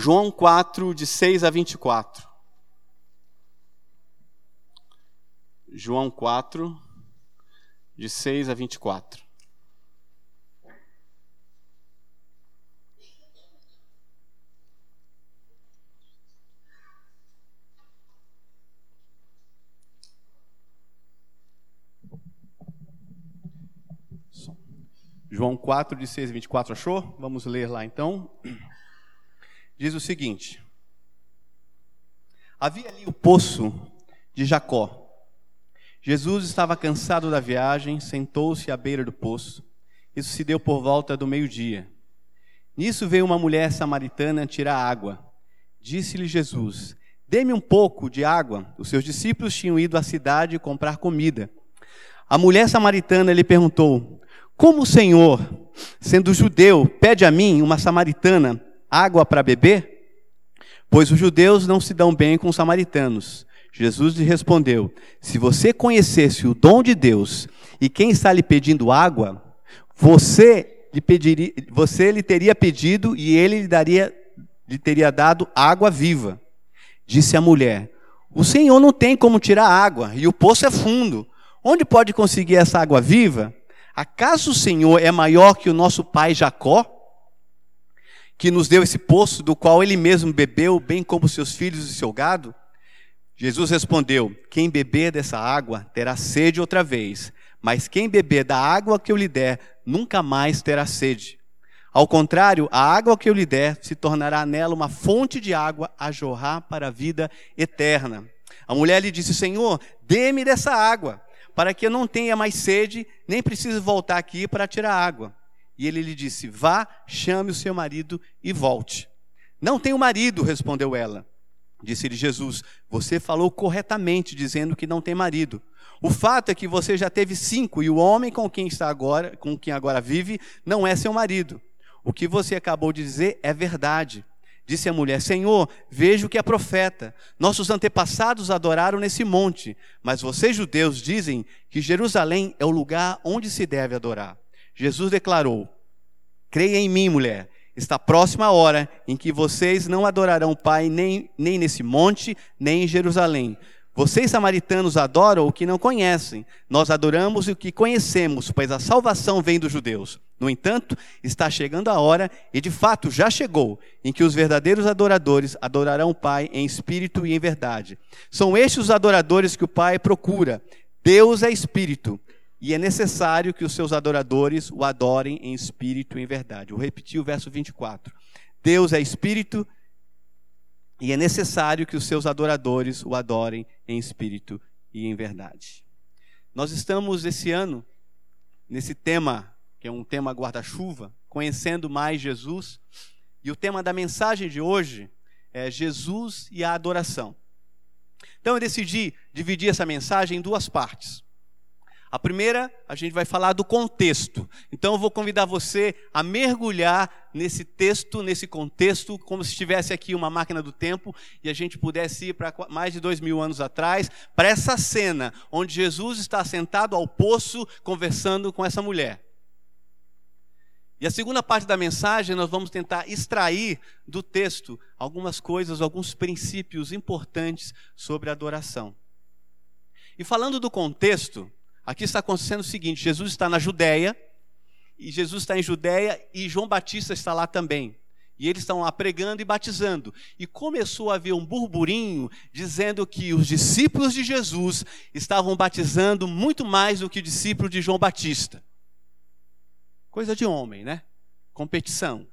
João 4, de 6 a 24. João 4, de 6 a 24. João 4, de 6 a 24, achou? Vamos ler lá então. Diz o seguinte: Havia ali o poço de Jacó. Jesus estava cansado da viagem, sentou-se à beira do poço. Isso se deu por volta do meio-dia. Nisso veio uma mulher samaritana tirar água. Disse-lhe Jesus: Dê-me um pouco de água. Os seus discípulos tinham ido à cidade comprar comida. A mulher samaritana lhe perguntou: como o Senhor, sendo judeu, pede a mim, uma samaritana, água para beber? Pois os judeus não se dão bem com os samaritanos. Jesus lhe respondeu: Se você conhecesse o dom de Deus e quem está lhe pedindo água, você lhe, pediria, você lhe teria pedido e ele lhe, daria, lhe teria dado água viva. Disse a mulher: O Senhor não tem como tirar água e o poço é fundo. Onde pode conseguir essa água viva? Acaso o Senhor é maior que o nosso pai Jacó, que nos deu esse poço do qual ele mesmo bebeu, bem como seus filhos e seu gado? Jesus respondeu: Quem beber dessa água terá sede outra vez, mas quem beber da água que eu lhe der nunca mais terá sede. Ao contrário, a água que eu lhe der se tornará nela uma fonte de água a jorrar para a vida eterna. A mulher lhe disse: Senhor, dê-me dessa água para que eu não tenha mais sede, nem precise voltar aqui para tirar água. E ele lhe disse: Vá, chame o seu marido e volte. Não tenho marido, respondeu ela. Disse-lhe Jesus: Você falou corretamente, dizendo que não tem marido. O fato é que você já teve cinco, e o homem com quem está agora, com quem agora vive, não é seu marido. O que você acabou de dizer é verdade. Disse a mulher: Senhor, vejo que é profeta. Nossos antepassados adoraram nesse monte, mas vocês judeus dizem que Jerusalém é o lugar onde se deve adorar. Jesus declarou: Creia em mim, mulher. Está próxima a hora em que vocês não adorarão o Pai nem, nem nesse monte, nem em Jerusalém. Vocês samaritanos adoram o que não conhecem, nós adoramos o que conhecemos, pois a salvação vem dos judeus. No entanto, está chegando a hora, e de fato já chegou, em que os verdadeiros adoradores adorarão o Pai em espírito e em verdade. São estes os adoradores que o Pai procura. Deus é espírito, e é necessário que os seus adoradores o adorem em espírito e em verdade. Vou repetir o verso 24. Deus é espírito, e é necessário que os seus adoradores o adorem em espírito e em verdade. Nós estamos esse ano nesse tema, que é um tema guarda-chuva, conhecendo mais Jesus, e o tema da mensagem de hoje é Jesus e a adoração. Então eu decidi dividir essa mensagem em duas partes. A primeira, a gente vai falar do contexto. Então eu vou convidar você a mergulhar nesse texto, nesse contexto, como se estivesse aqui uma máquina do tempo e a gente pudesse ir para mais de dois mil anos atrás, para essa cena onde Jesus está sentado ao poço conversando com essa mulher. E a segunda parte da mensagem nós vamos tentar extrair do texto algumas coisas, alguns princípios importantes sobre adoração. E falando do contexto, Aqui está acontecendo o seguinte: Jesus está na Judéia, e Jesus está em Judéia, e João Batista está lá também. E eles estão lá pregando e batizando. E começou a haver um burburinho dizendo que os discípulos de Jesus estavam batizando muito mais do que o discípulo de João Batista. Coisa de homem, né? Competição.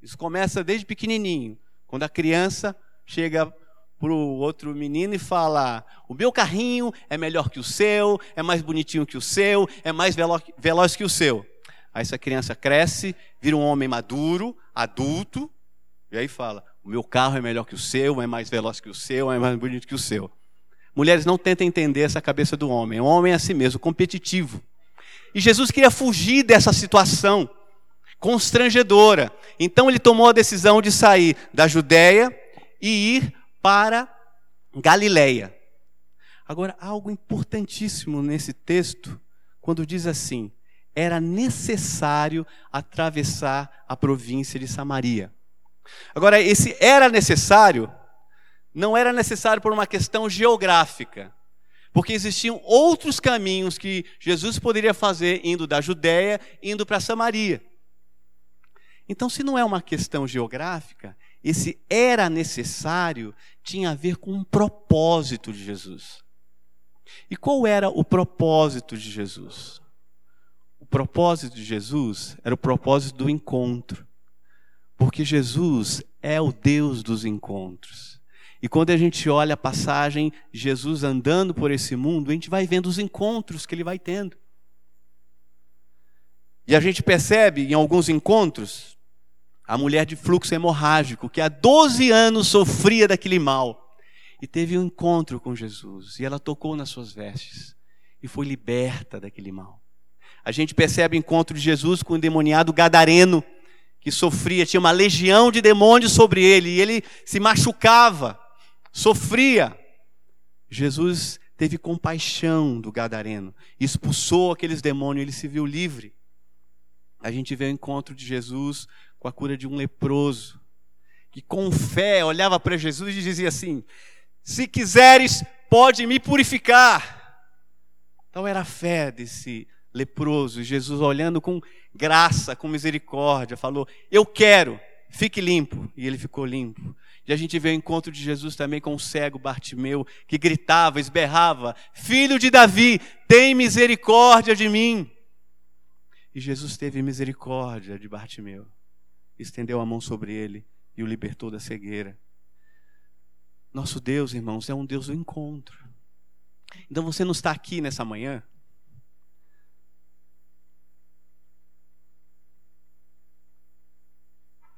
Isso começa desde pequenininho. Quando a criança chega para o outro menino e fala: O meu carrinho é melhor que o seu, é mais bonitinho que o seu, é mais velo veloz que o seu. Aí essa criança cresce, vira um homem maduro, adulto, e aí fala: O meu carro é melhor que o seu, é mais veloz que o seu, é mais bonito que o seu. Mulheres não tentem entender essa cabeça do homem. O homem é assim mesmo, competitivo. E Jesus queria fugir dessa situação constrangedora. Então ele tomou a decisão de sair da Judéia e ir para Galileia. Agora, algo importantíssimo nesse texto, quando diz assim: era necessário atravessar a província de Samaria. Agora, esse era necessário, não era necessário por uma questão geográfica, porque existiam outros caminhos que Jesus poderia fazer indo da Judéia, indo para Samaria. Então, se não é uma questão geográfica, esse era necessário tinha a ver com um propósito de Jesus. E qual era o propósito de Jesus? O propósito de Jesus era o propósito do encontro. Porque Jesus é o Deus dos encontros. E quando a gente olha a passagem, Jesus andando por esse mundo, a gente vai vendo os encontros que ele vai tendo. E a gente percebe em alguns encontros a mulher de fluxo hemorrágico, que há 12 anos sofria daquele mal, e teve um encontro com Jesus, e ela tocou nas suas vestes, e foi liberta daquele mal. A gente percebe o encontro de Jesus com o endemoniado gadareno, que sofria, tinha uma legião de demônios sobre ele, e ele se machucava, sofria. Jesus teve compaixão do gadareno, expulsou aqueles demônios, ele se viu livre. A gente vê o encontro de Jesus com a cura de um leproso, que com fé olhava para Jesus e dizia assim: Se quiseres, pode me purificar. Então era a fé desse leproso, e Jesus olhando com graça, com misericórdia, falou: Eu quero, fique limpo. E ele ficou limpo. E a gente vê o encontro de Jesus também com o cego Bartimeu, que gritava, esberrava: Filho de Davi, tem misericórdia de mim. E Jesus teve misericórdia de Bartimeu estendeu a mão sobre ele e o libertou da cegueira. Nosso Deus, irmãos, é um Deus do encontro. Então você não está aqui nessa manhã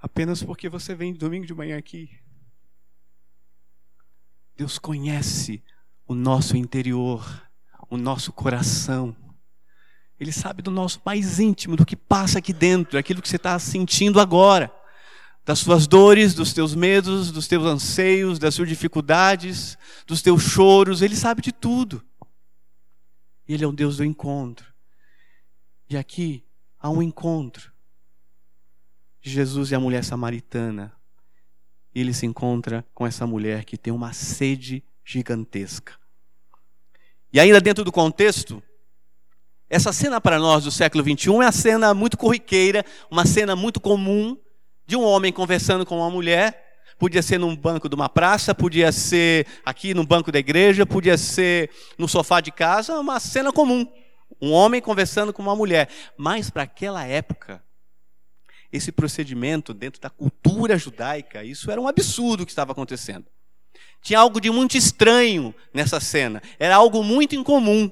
apenas porque você vem domingo de manhã aqui. Deus conhece o nosso interior, o nosso coração. Ele sabe do nosso mais íntimo, do que passa aqui dentro, aquilo que você está sentindo agora, das suas dores, dos teus medos, dos teus anseios, das suas dificuldades, dos teus choros. Ele sabe de tudo. Ele é um Deus do encontro. E aqui há um encontro Jesus e a mulher samaritana. Ele se encontra com essa mulher que tem uma sede gigantesca. E ainda dentro do contexto, essa cena para nós do século 21 é uma cena muito corriqueira, uma cena muito comum de um homem conversando com uma mulher. Podia ser num banco de uma praça, podia ser aqui no banco da igreja, podia ser no sofá de casa, uma cena comum. Um homem conversando com uma mulher. Mas para aquela época, esse procedimento dentro da cultura judaica, isso era um absurdo que estava acontecendo. Tinha algo de muito estranho nessa cena, era algo muito incomum.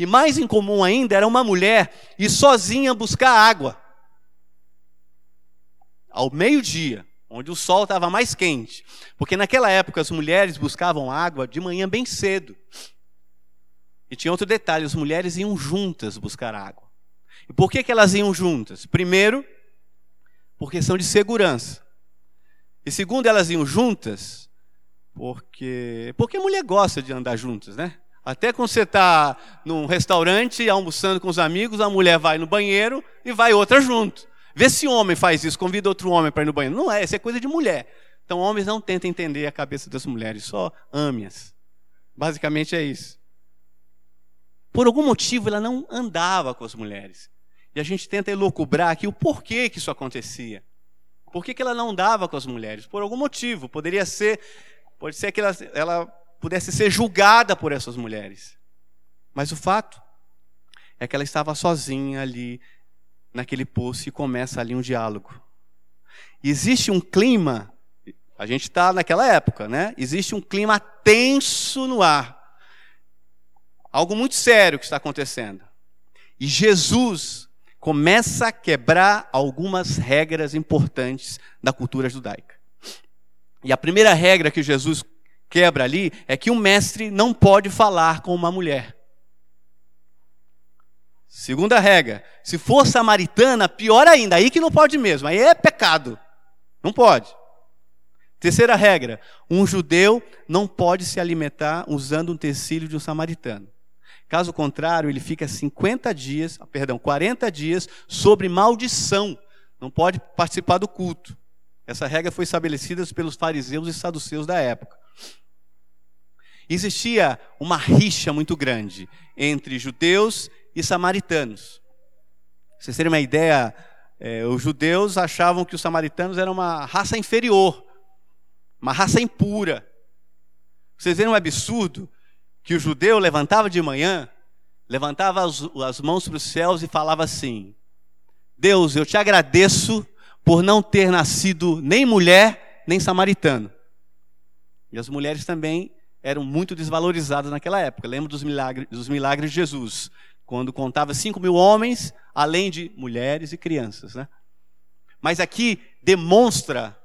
E mais incomum ainda era uma mulher ir sozinha buscar água. Ao meio-dia, onde o sol estava mais quente. Porque naquela época as mulheres buscavam água de manhã bem cedo. E tinha outro detalhe: as mulheres iam juntas buscar água. E por que, que elas iam juntas? Primeiro, por questão de segurança. E segundo, elas iam juntas porque porque mulher gosta de andar juntas, né? Até quando você está num restaurante almoçando com os amigos, a mulher vai no banheiro e vai outra junto. Vê se homem faz isso, convida outro homem para ir no banheiro. Não é, isso é coisa de mulher. Então, homens não tentem entender a cabeça das mulheres, só ame-as. Basicamente é isso. Por algum motivo, ela não andava com as mulheres. E a gente tenta elocubrar aqui o porquê que isso acontecia. Por que, que ela não andava com as mulheres? Por algum motivo. Poderia ser, pode ser que ela, ela pudesse ser julgada por essas mulheres. Mas o fato é que ela estava sozinha ali naquele poço e começa ali um diálogo. E existe um clima, a gente está naquela época, né? Existe um clima tenso no ar. Algo muito sério que está acontecendo. E Jesus começa a quebrar algumas regras importantes da cultura judaica. E a primeira regra que Jesus quebra ali é que um mestre não pode falar com uma mulher. Segunda regra, se for samaritana, pior ainda, aí que não pode mesmo, aí é pecado. Não pode. Terceira regra, um judeu não pode se alimentar usando um tecido de um samaritano. Caso contrário, ele fica 50 dias, perdão, 40 dias sobre maldição. Não pode participar do culto. Essa regra foi estabelecida pelos fariseus e saduceus da época. Existia uma rixa muito grande entre judeus e samaritanos. Pra vocês terem uma ideia, é, os judeus achavam que os samaritanos eram uma raça inferior, uma raça impura. Vocês verem um absurdo que o judeu levantava de manhã, levantava as, as mãos para os céus e falava assim: Deus, eu te agradeço por não ter nascido nem mulher, nem samaritano. E as mulheres também eram muito desvalorizadas naquela época. Lembra dos milagres, dos milagres de Jesus, quando contava 5 mil homens, além de mulheres e crianças. Né? Mas aqui demonstra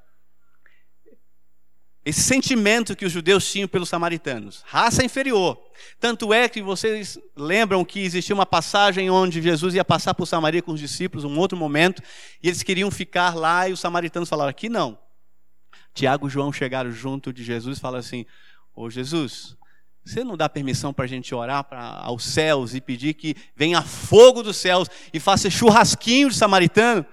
esse sentimento que os judeus tinham pelos samaritanos, raça inferior. Tanto é que vocês lembram que existia uma passagem onde Jesus ia passar por Samaria com os discípulos, um outro momento, e eles queriam ficar lá e os samaritanos falaram: aqui não. Tiago e João chegaram junto de Jesus e falaram assim: Ô Jesus, você não dá permissão para a gente orar pra, aos céus e pedir que venha fogo dos céus e faça churrasquinho de samaritano?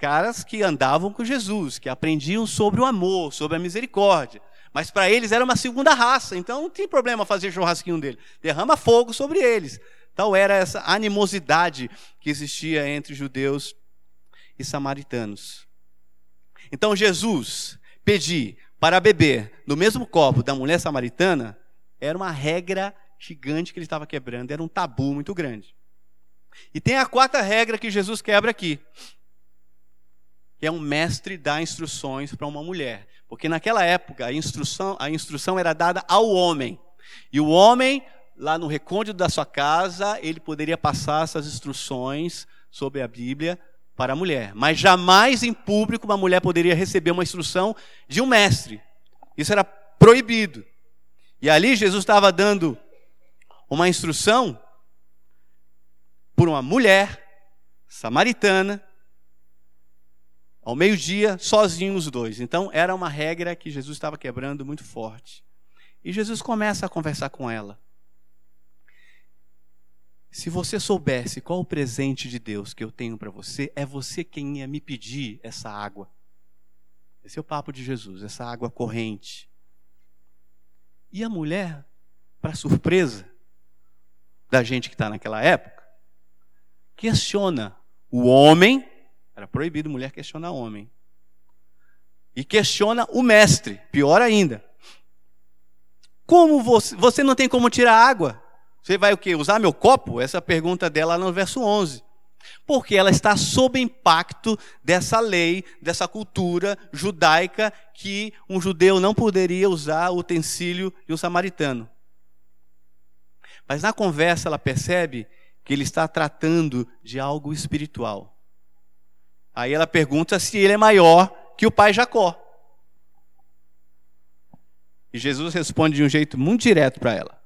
caras que andavam com Jesus, que aprendiam sobre o amor, sobre a misericórdia. Mas para eles era uma segunda raça, então não tem problema fazer churrasquinho dele. Derrama fogo sobre eles. Tal era essa animosidade que existia entre judeus e samaritanos. Então Jesus pedir para beber no mesmo copo da mulher samaritana era uma regra gigante que ele estava quebrando, era um tabu muito grande. E tem a quarta regra que Jesus quebra aqui que é um mestre dá instruções para uma mulher. Porque naquela época a instrução, a instrução era dada ao homem. E o homem, lá no recôndito da sua casa, ele poderia passar essas instruções sobre a Bíblia para a mulher. Mas jamais em público uma mulher poderia receber uma instrução de um mestre. Isso era proibido. E ali Jesus estava dando uma instrução por uma mulher samaritana ao meio-dia, sozinhos os dois. Então, era uma regra que Jesus estava quebrando muito forte. E Jesus começa a conversar com ela. Se você soubesse qual o presente de Deus que eu tenho para você, é você quem ia me pedir essa água. Esse é o papo de Jesus, essa água corrente. E a mulher, para surpresa da gente que está naquela época, questiona o homem era proibido mulher questionar homem. E questiona o mestre, pior ainda. Como você, você não tem como tirar água? Você vai o quê? Usar meu copo? Essa é pergunta dela no verso 11. Porque ela está sob impacto dessa lei, dessa cultura judaica que um judeu não poderia usar o utensílio de um samaritano. Mas na conversa ela percebe que ele está tratando de algo espiritual. Aí ela pergunta se ele é maior que o pai Jacó. E Jesus responde de um jeito muito direto para ela: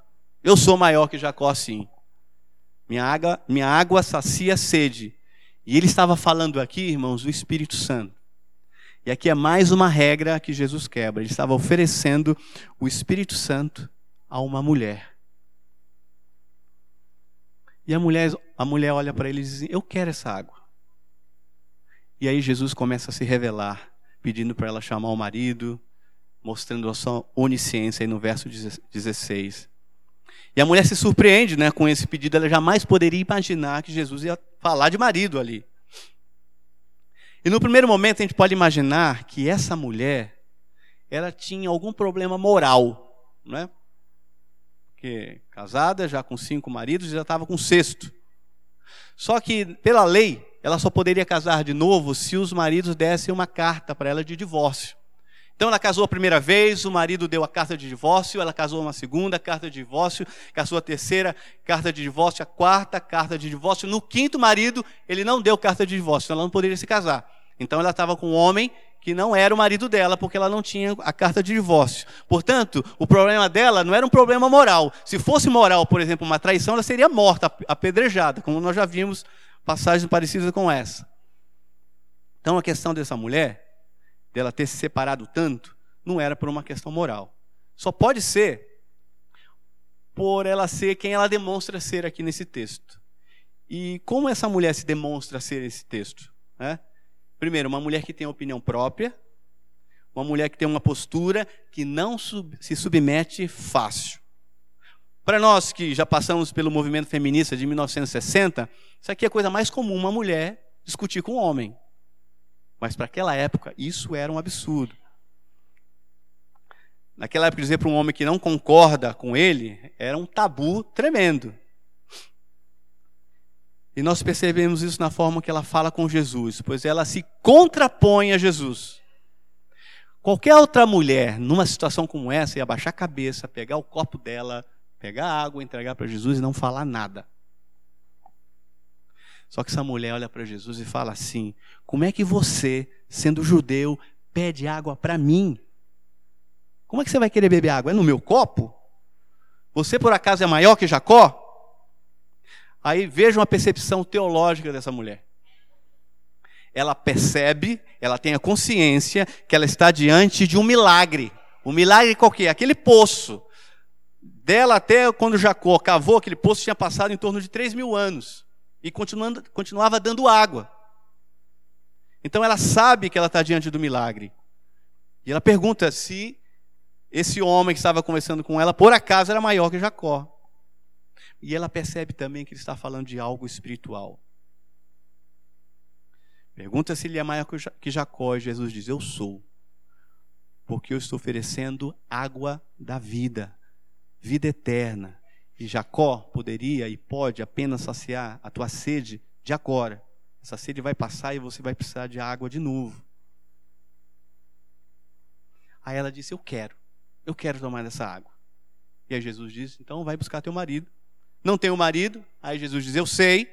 Eu sou maior que Jacó, sim. Minha água, minha água sacia a sede. E ele estava falando aqui, irmãos, do Espírito Santo. E aqui é mais uma regra que Jesus quebra. Ele estava oferecendo o Espírito Santo a uma mulher. E a mulher, a mulher olha para ele e diz: Eu quero essa água. E aí Jesus começa a se revelar, pedindo para ela chamar o marido, mostrando a sua onisciência aí no verso 16. E a mulher se surpreende né, com esse pedido, ela jamais poderia imaginar que Jesus ia falar de marido ali. E no primeiro momento a gente pode imaginar que essa mulher, ela tinha algum problema moral, né? Porque casada, já com cinco maridos, já estava com sexto. Só que, pela lei, ela só poderia casar de novo se os maridos dessem uma carta para ela de divórcio. Então ela casou a primeira vez, o marido deu a carta de divórcio, ela casou uma segunda carta de divórcio, casou a terceira carta de divórcio, a quarta carta de divórcio. No quinto marido, ele não deu carta de divórcio, então ela não poderia se casar. Então ela estava com um homem que não era o marido dela, porque ela não tinha a carta de divórcio. Portanto, o problema dela não era um problema moral. Se fosse moral, por exemplo, uma traição, ela seria morta, apedrejada, como nós já vimos passagens parecidas com essa. Então a questão dessa mulher, dela ter se separado tanto, não era por uma questão moral. Só pode ser por ela ser quem ela demonstra ser aqui nesse texto. E como essa mulher se demonstra ser esse texto? Né? Primeiro, uma mulher que tem opinião própria, uma mulher que tem uma postura que não sub, se submete fácil. Para nós que já passamos pelo movimento feminista de 1960, isso aqui é a coisa mais comum, uma mulher discutir com um homem. Mas para aquela época, isso era um absurdo. Naquela época, dizer para um homem que não concorda com ele era um tabu tremendo. E nós percebemos isso na forma que ela fala com Jesus, pois ela se contrapõe a Jesus. Qualquer outra mulher, numa situação como essa, ia baixar a cabeça, pegar o copo dela, pegar água, entregar para Jesus e não falar nada. Só que essa mulher olha para Jesus e fala assim: Como é que você, sendo judeu, pede água para mim? Como é que você vai querer beber água? É no meu copo? Você por acaso é maior que Jacó? Aí vejam a percepção teológica dessa mulher. Ela percebe, ela tem a consciência que ela está diante de um milagre. O milagre qual que é? Aquele poço. Dela até quando Jacó cavou aquele poço tinha passado em torno de 3 mil anos. E continuava dando água. Então ela sabe que ela está diante do milagre. E ela pergunta se esse homem que estava conversando com ela, por acaso, era maior que Jacó. E ela percebe também que ele está falando de algo espiritual. Pergunta se ele é maior que Jacó, e Jesus diz: Eu sou, porque eu estou oferecendo água da vida, vida eterna. E Jacó poderia e pode apenas saciar a tua sede de agora. Essa sede vai passar e você vai precisar de água de novo. Aí ela disse: Eu quero, eu quero tomar dessa água. E aí Jesus disse: Então vai buscar teu marido não tem o marido. Aí Jesus diz: Eu sei,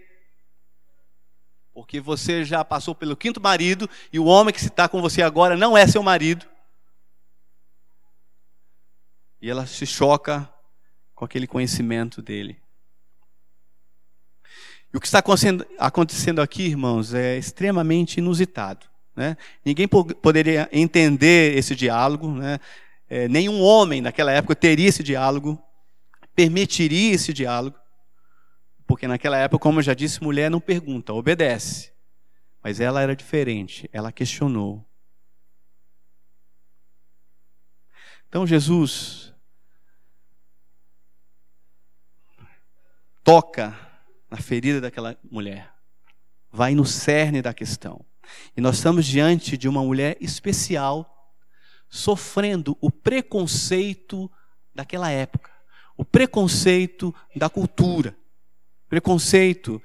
porque você já passou pelo quinto marido e o homem que está com você agora não é seu marido. E ela se choca com aquele conhecimento dele. E o que está acontecendo aqui, irmãos, é extremamente inusitado. Né? Ninguém poderia entender esse diálogo, né? é, nenhum homem naquela época teria esse diálogo, permitiria esse diálogo. Porque naquela época, como eu já disse, mulher não pergunta, obedece. Mas ela era diferente, ela questionou. Então Jesus toca na ferida daquela mulher, vai no cerne da questão. E nós estamos diante de uma mulher especial, sofrendo o preconceito daquela época, o preconceito da cultura preconceito,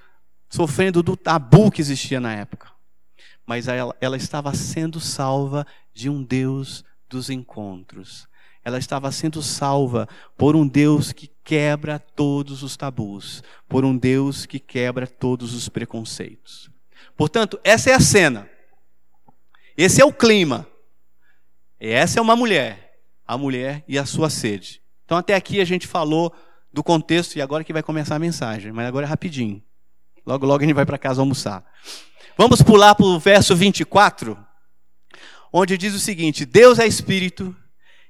sofrendo do tabu que existia na época. Mas ela, ela estava sendo salva de um Deus dos encontros. Ela estava sendo salva por um Deus que quebra todos os tabus, por um Deus que quebra todos os preconceitos. Portanto, essa é a cena. Esse é o clima. E essa é uma mulher, a mulher e a sua sede. Então, até aqui a gente falou do contexto e agora que vai começar a mensagem, mas agora é rapidinho. Logo, logo a gente vai para casa almoçar. Vamos pular para o verso 24, onde diz o seguinte: Deus é espírito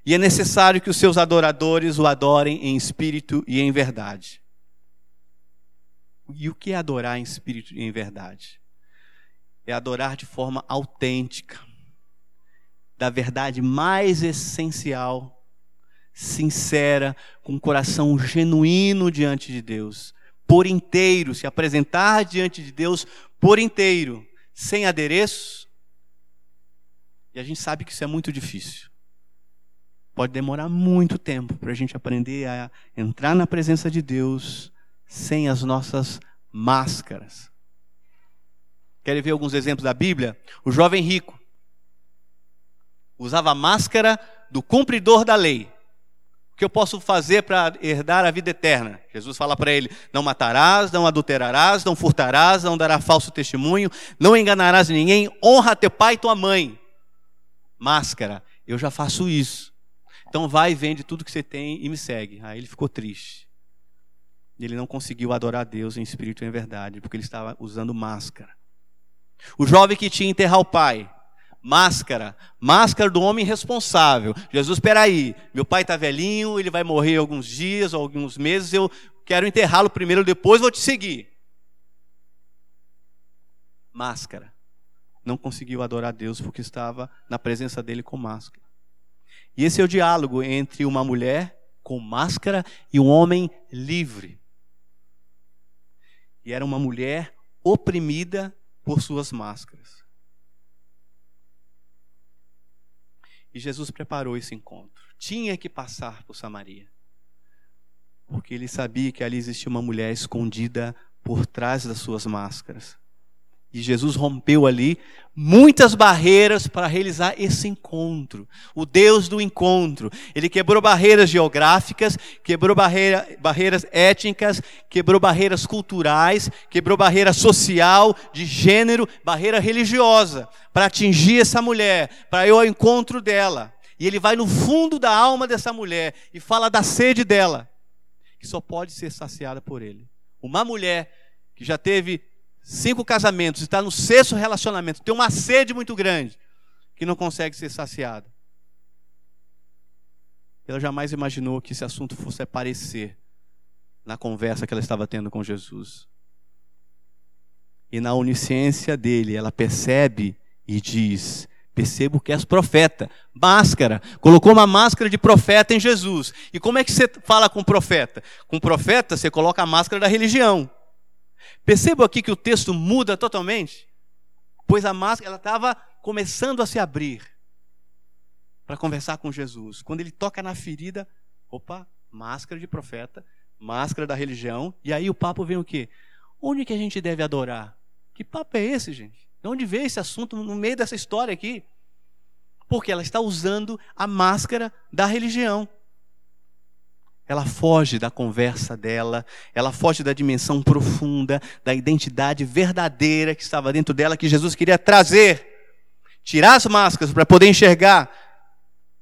e é necessário que os seus adoradores o adorem em espírito e em verdade. E o que é adorar em espírito e em verdade? É adorar de forma autêntica, da verdade mais essencial sincera, com um coração genuíno diante de Deus, por inteiro, se apresentar diante de Deus por inteiro, sem adereço. E a gente sabe que isso é muito difícil. Pode demorar muito tempo para a gente aprender a entrar na presença de Deus sem as nossas máscaras. Querem ver alguns exemplos da Bíblia? O jovem rico usava a máscara do cumpridor da lei. O que eu posso fazer para herdar a vida eterna? Jesus fala para ele: Não matarás, não adulterarás, não furtarás, não darás falso testemunho, não enganarás ninguém, honra teu pai e tua mãe. Máscara, eu já faço isso. Então vai e vende tudo que você tem e me segue. Aí ele ficou triste. Ele não conseguiu adorar a Deus em espírito e em verdade, porque ele estava usando máscara. O jovem que tinha enterrar o pai, Máscara, máscara do homem responsável. Jesus, espera aí, meu pai está velhinho, ele vai morrer alguns dias alguns meses, eu quero enterrá-lo primeiro, depois vou te seguir. Máscara. não conseguiu adorar Deus porque estava na presença dele com máscara. E esse é o diálogo entre uma mulher com máscara e um homem livre. E era uma mulher oprimida por suas máscaras. E Jesus preparou esse encontro. Tinha que passar por Samaria. Porque ele sabia que ali existia uma mulher escondida por trás das suas máscaras. E Jesus rompeu ali muitas barreiras para realizar esse encontro. O Deus do encontro. Ele quebrou barreiras geográficas, quebrou barreira, barreiras étnicas, quebrou barreiras culturais, quebrou barreira social, de gênero, barreira religiosa, para atingir essa mulher, para ir ao encontro dela. E ele vai no fundo da alma dessa mulher e fala da sede dela, que só pode ser saciada por ele. Uma mulher que já teve cinco casamentos, está no sexto relacionamento, tem uma sede muito grande que não consegue ser saciada. Ela jamais imaginou que esse assunto fosse aparecer na conversa que ela estava tendo com Jesus. E na onisciência dele, ela percebe e diz: Percebo que és profeta. Máscara. Colocou uma máscara de profeta em Jesus. E como é que você fala com profeta? Com profeta, você coloca a máscara da religião. Perceba aqui que o texto muda totalmente, pois a máscara ela estava começando a se abrir para conversar com Jesus. Quando ele toca na ferida, opa, máscara de profeta, máscara da religião, e aí o papo vem o quê? Onde que a gente deve adorar? Que papo é esse, gente? De onde veio esse assunto no meio dessa história aqui? Porque ela está usando a máscara da religião. Ela foge da conversa dela, ela foge da dimensão profunda, da identidade verdadeira que estava dentro dela, que Jesus queria trazer. Tirar as máscaras para poder enxergar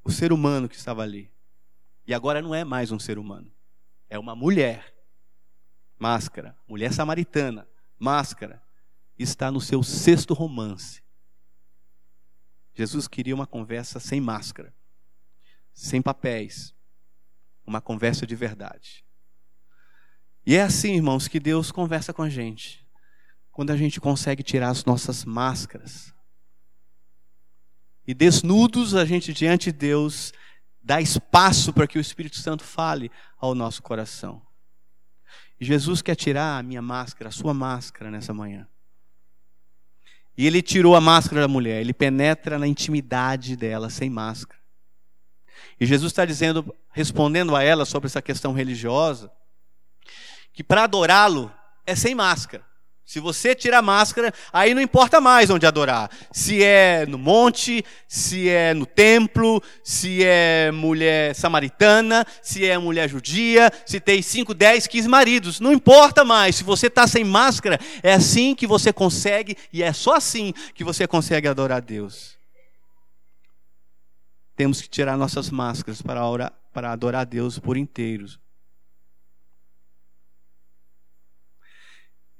o ser humano que estava ali. E agora não é mais um ser humano, é uma mulher. Máscara, mulher samaritana, máscara, está no seu sexto romance. Jesus queria uma conversa sem máscara, sem papéis, uma conversa de verdade. E é assim, irmãos, que Deus conversa com a gente. Quando a gente consegue tirar as nossas máscaras. E desnudos, a gente diante de Deus dá espaço para que o Espírito Santo fale ao nosso coração. E Jesus quer tirar a minha máscara, a sua máscara nessa manhã. E ele tirou a máscara da mulher, ele penetra na intimidade dela sem máscara. E Jesus está dizendo, respondendo a ela sobre essa questão religiosa, que para adorá-lo é sem máscara. Se você tira a máscara, aí não importa mais onde adorar. Se é no monte, se é no templo, se é mulher samaritana, se é mulher judia, se tem 5, 10, 15 maridos. Não importa mais. Se você está sem máscara, é assim que você consegue, e é só assim que você consegue adorar Deus temos que tirar nossas máscaras para, orar, para adorar a Deus por inteiros.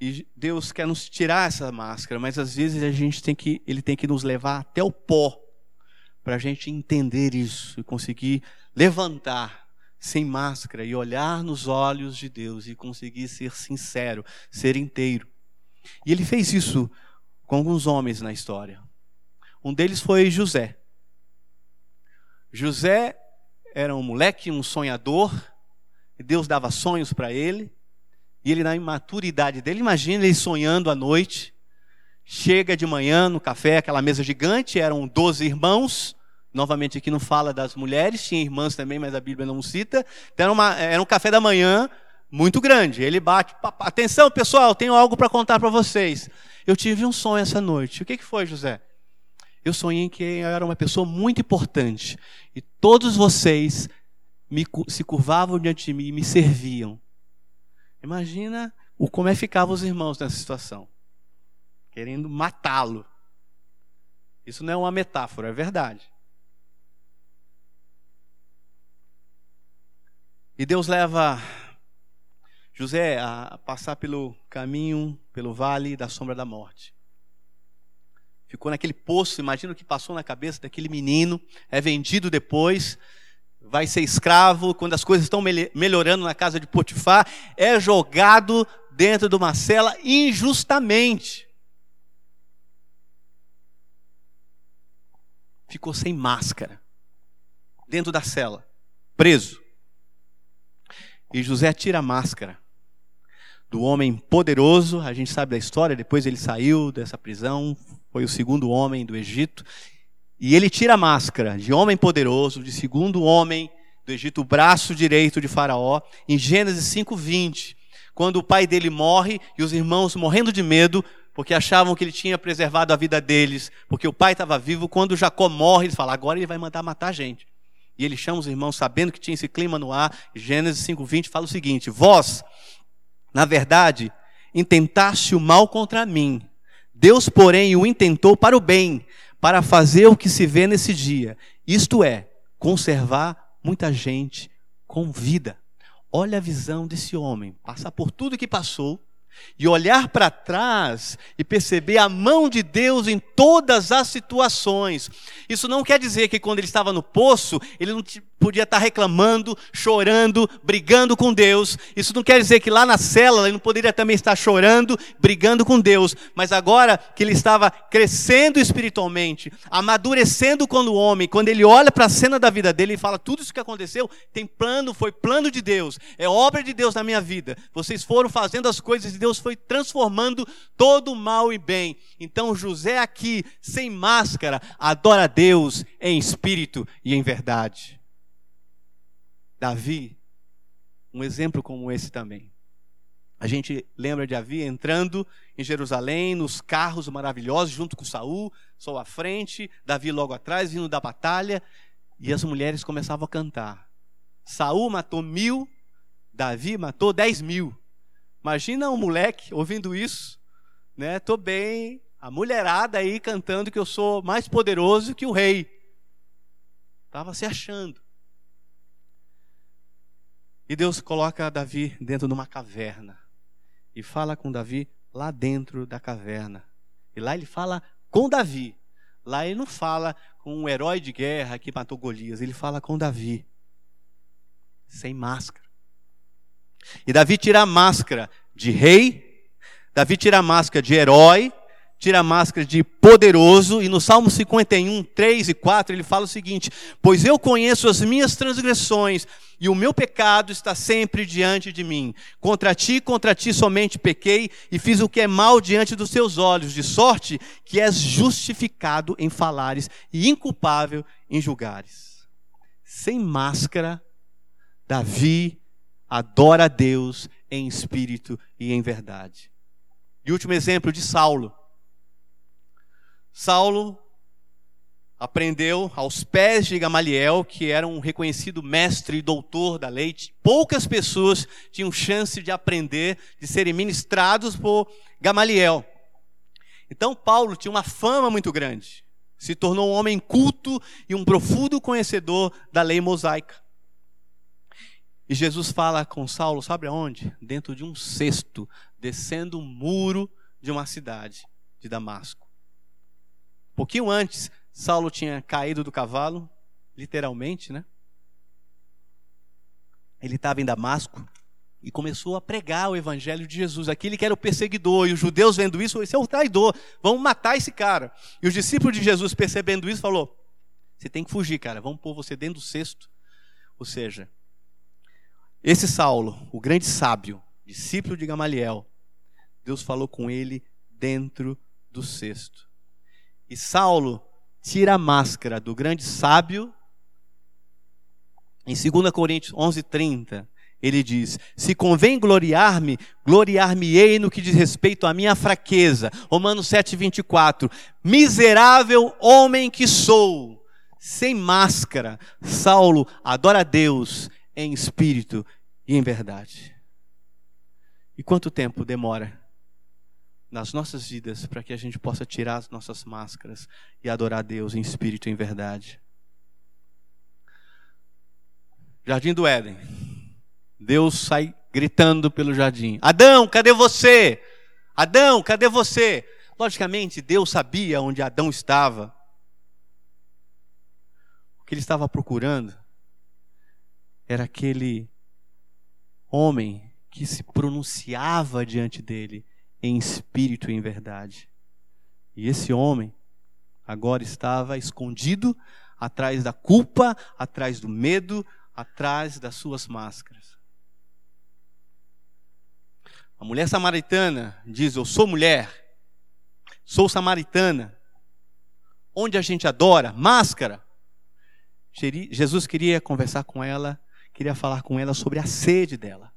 E Deus quer nos tirar essa máscara, mas às vezes a gente tem que, Ele tem que nos levar até o pó para a gente entender isso e conseguir levantar sem máscara e olhar nos olhos de Deus e conseguir ser sincero, ser inteiro. E Ele fez isso com alguns homens na história. Um deles foi José. José era um moleque, um sonhador, Deus dava sonhos para ele, e ele, na imaturidade dele, imagina ele sonhando à noite, chega de manhã no café, aquela mesa gigante, eram 12 irmãos, novamente aqui não fala das mulheres, tinha irmãs também, mas a Bíblia não cita, então era, uma, era um café da manhã muito grande, ele bate, atenção pessoal, tenho algo para contar para vocês, eu tive um sonho essa noite, o que foi José? Eu sonhei que eu era uma pessoa muito importante. E todos vocês me, se curvavam diante de mim e me serviam. Imagina o como é que ficavam os irmãos nessa situação. Querendo matá-lo. Isso não é uma metáfora, é verdade. E Deus leva José a passar pelo caminho, pelo vale da sombra da morte ficou naquele poço, imagina o que passou na cabeça daquele menino, é vendido depois, vai ser escravo, quando as coisas estão melhorando na casa de Potifar, é jogado dentro de uma cela injustamente. ficou sem máscara, dentro da cela, preso. E José tira a máscara do homem poderoso, a gente sabe da história, depois ele saiu dessa prisão, foi o segundo homem do Egito, e ele tira a máscara de homem poderoso, de segundo homem do Egito, o braço direito de Faraó, em Gênesis 5:20, quando o pai dele morre e os irmãos morrendo de medo, porque achavam que ele tinha preservado a vida deles, porque o pai estava vivo, quando Jacó morre, ele fala: "Agora ele vai mandar matar a gente". E ele chama os irmãos sabendo que tinha esse clima no ar. Gênesis 5:20 fala o seguinte: "Vós, na verdade, intentaste o mal contra mim. Deus, porém, o intentou para o bem, para fazer o que se vê nesse dia, isto é, conservar muita gente com vida. Olha a visão desse homem, passar por tudo que passou, e olhar para trás e perceber a mão de Deus em todas as situações. Isso não quer dizer que quando ele estava no poço, ele não podia estar reclamando, chorando, brigando com Deus. Isso não quer dizer que lá na cela ele não poderia também estar chorando, brigando com Deus. Mas agora que ele estava crescendo espiritualmente, amadurecendo quando homem, quando ele olha para a cena da vida dele e fala: tudo isso que aconteceu tem plano, foi plano de Deus, é obra de Deus na minha vida. Vocês foram fazendo as coisas de Deus foi transformando todo mal em bem. Então José aqui, sem máscara, adora a Deus em espírito e em verdade. Davi, um exemplo como esse também. A gente lembra de Davi entrando em Jerusalém nos carros maravilhosos junto com Saul, Saul à frente, Davi logo atrás, vindo da batalha, e as mulheres começavam a cantar. Saul matou mil, Davi matou dez mil. Imagina um moleque ouvindo isso, né? Tô bem, a mulherada aí cantando que eu sou mais poderoso que o rei. Tava se achando. E Deus coloca Davi dentro de uma caverna e fala com Davi lá dentro da caverna. E lá ele fala com Davi. Lá ele não fala com um herói de guerra que matou Golias, ele fala com Davi. Sem máscara. E Davi tira a máscara de rei, Davi tira a máscara de herói, tira a máscara de poderoso, e no Salmo 51, 3 e 4, ele fala o seguinte: Pois eu conheço as minhas transgressões, e o meu pecado está sempre diante de mim. Contra ti, contra ti somente pequei, e fiz o que é mal diante dos teus olhos, de sorte que és justificado em falares e inculpável em julgares. Sem máscara, Davi adora a Deus em espírito e em verdade. E último exemplo de Saulo. Saulo aprendeu aos pés de Gamaliel, que era um reconhecido mestre e doutor da lei. Poucas pessoas tinham chance de aprender, de serem ministrados por Gamaliel. Então Paulo tinha uma fama muito grande. Se tornou um homem culto e um profundo conhecedor da lei mosaica. E Jesus fala com Saulo, sabe aonde? Dentro de um cesto, descendo um muro de uma cidade, de Damasco. Um pouquinho antes, Saulo tinha caído do cavalo, literalmente, né? Ele estava em Damasco e começou a pregar o evangelho de Jesus. Aquele que era o perseguidor, e os judeus vendo isso, esse é o traidor, vamos matar esse cara. E os discípulos de Jesus, percebendo isso, falou: Você tem que fugir, cara, vamos pôr você dentro do cesto. Ou seja, esse Saulo, o grande sábio, discípulo de Gamaliel, Deus falou com ele dentro do cesto. E Saulo tira a máscara do grande sábio. Em 2 Coríntios 11:30, ele diz: Se convém gloriar-me, gloriar-me-ei no que diz respeito à minha fraqueza. Romanos 7:24. Miserável homem que sou, sem máscara, Saulo adora a Deus em espírito e em verdade. E quanto tempo demora nas nossas vidas para que a gente possa tirar as nossas máscaras e adorar Deus em espírito e em verdade? Jardim do Éden. Deus sai gritando pelo jardim: Adão, cadê você? Adão, cadê você? Logicamente, Deus sabia onde Adão estava. O que ele estava procurando era aquele homem que se pronunciava diante dele em espírito e em verdade. E esse homem agora estava escondido atrás da culpa, atrás do medo, atrás das suas máscaras. A mulher samaritana diz: Eu sou mulher, sou samaritana. Onde a gente adora, máscara. Jesus queria conversar com ela, queria falar com ela sobre a sede dela.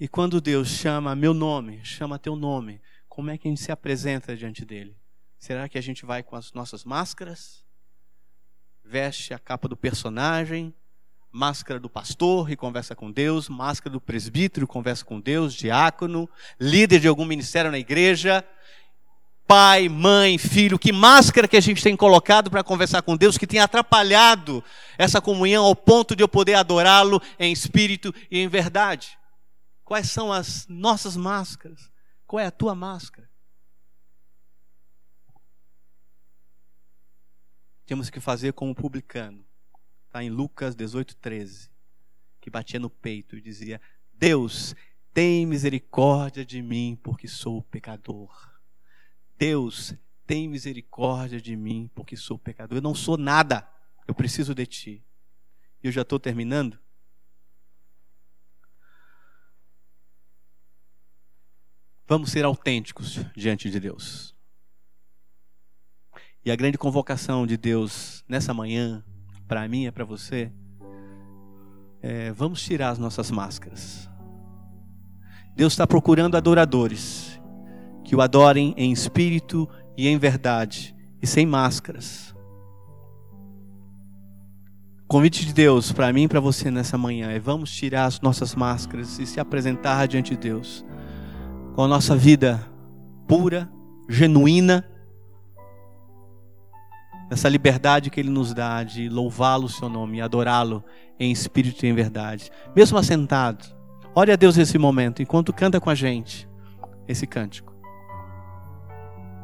E quando Deus chama meu nome, chama teu nome, como é que a gente se apresenta diante dele? Será que a gente vai com as nossas máscaras? Veste a capa do personagem, máscara do pastor e conversa com Deus, máscara do presbítero e conversa com Deus, diácono, líder de algum ministério na igreja, pai, mãe, filho, que máscara que a gente tem colocado para conversar com Deus que tem atrapalhado essa comunhão ao ponto de eu poder adorá-lo em espírito e em verdade? Quais são as nossas máscaras? Qual é a tua máscara? Temos que fazer como o publicano. Está em Lucas 18, 13. Que batia no peito e dizia: Deus, tem misericórdia de mim, porque sou pecador. Deus, tem misericórdia de mim, porque sou pecador. Eu não sou nada, eu preciso de ti. E eu já estou terminando. Vamos ser autênticos diante de Deus. E a grande convocação de Deus nessa manhã, para mim e para você, é, vamos tirar as nossas máscaras. Deus está procurando adoradores que o adorem em espírito e em verdade e sem máscaras. O convite de Deus para mim e para você nessa manhã é: vamos tirar as nossas máscaras e se apresentar diante de Deus com a nossa vida pura, genuína essa liberdade que Ele nos dá de louvá-lo, o seu nome, adorá-lo em espírito e em verdade. Mesmo assentado, ore a Deus nesse momento, enquanto canta com a gente esse cântico.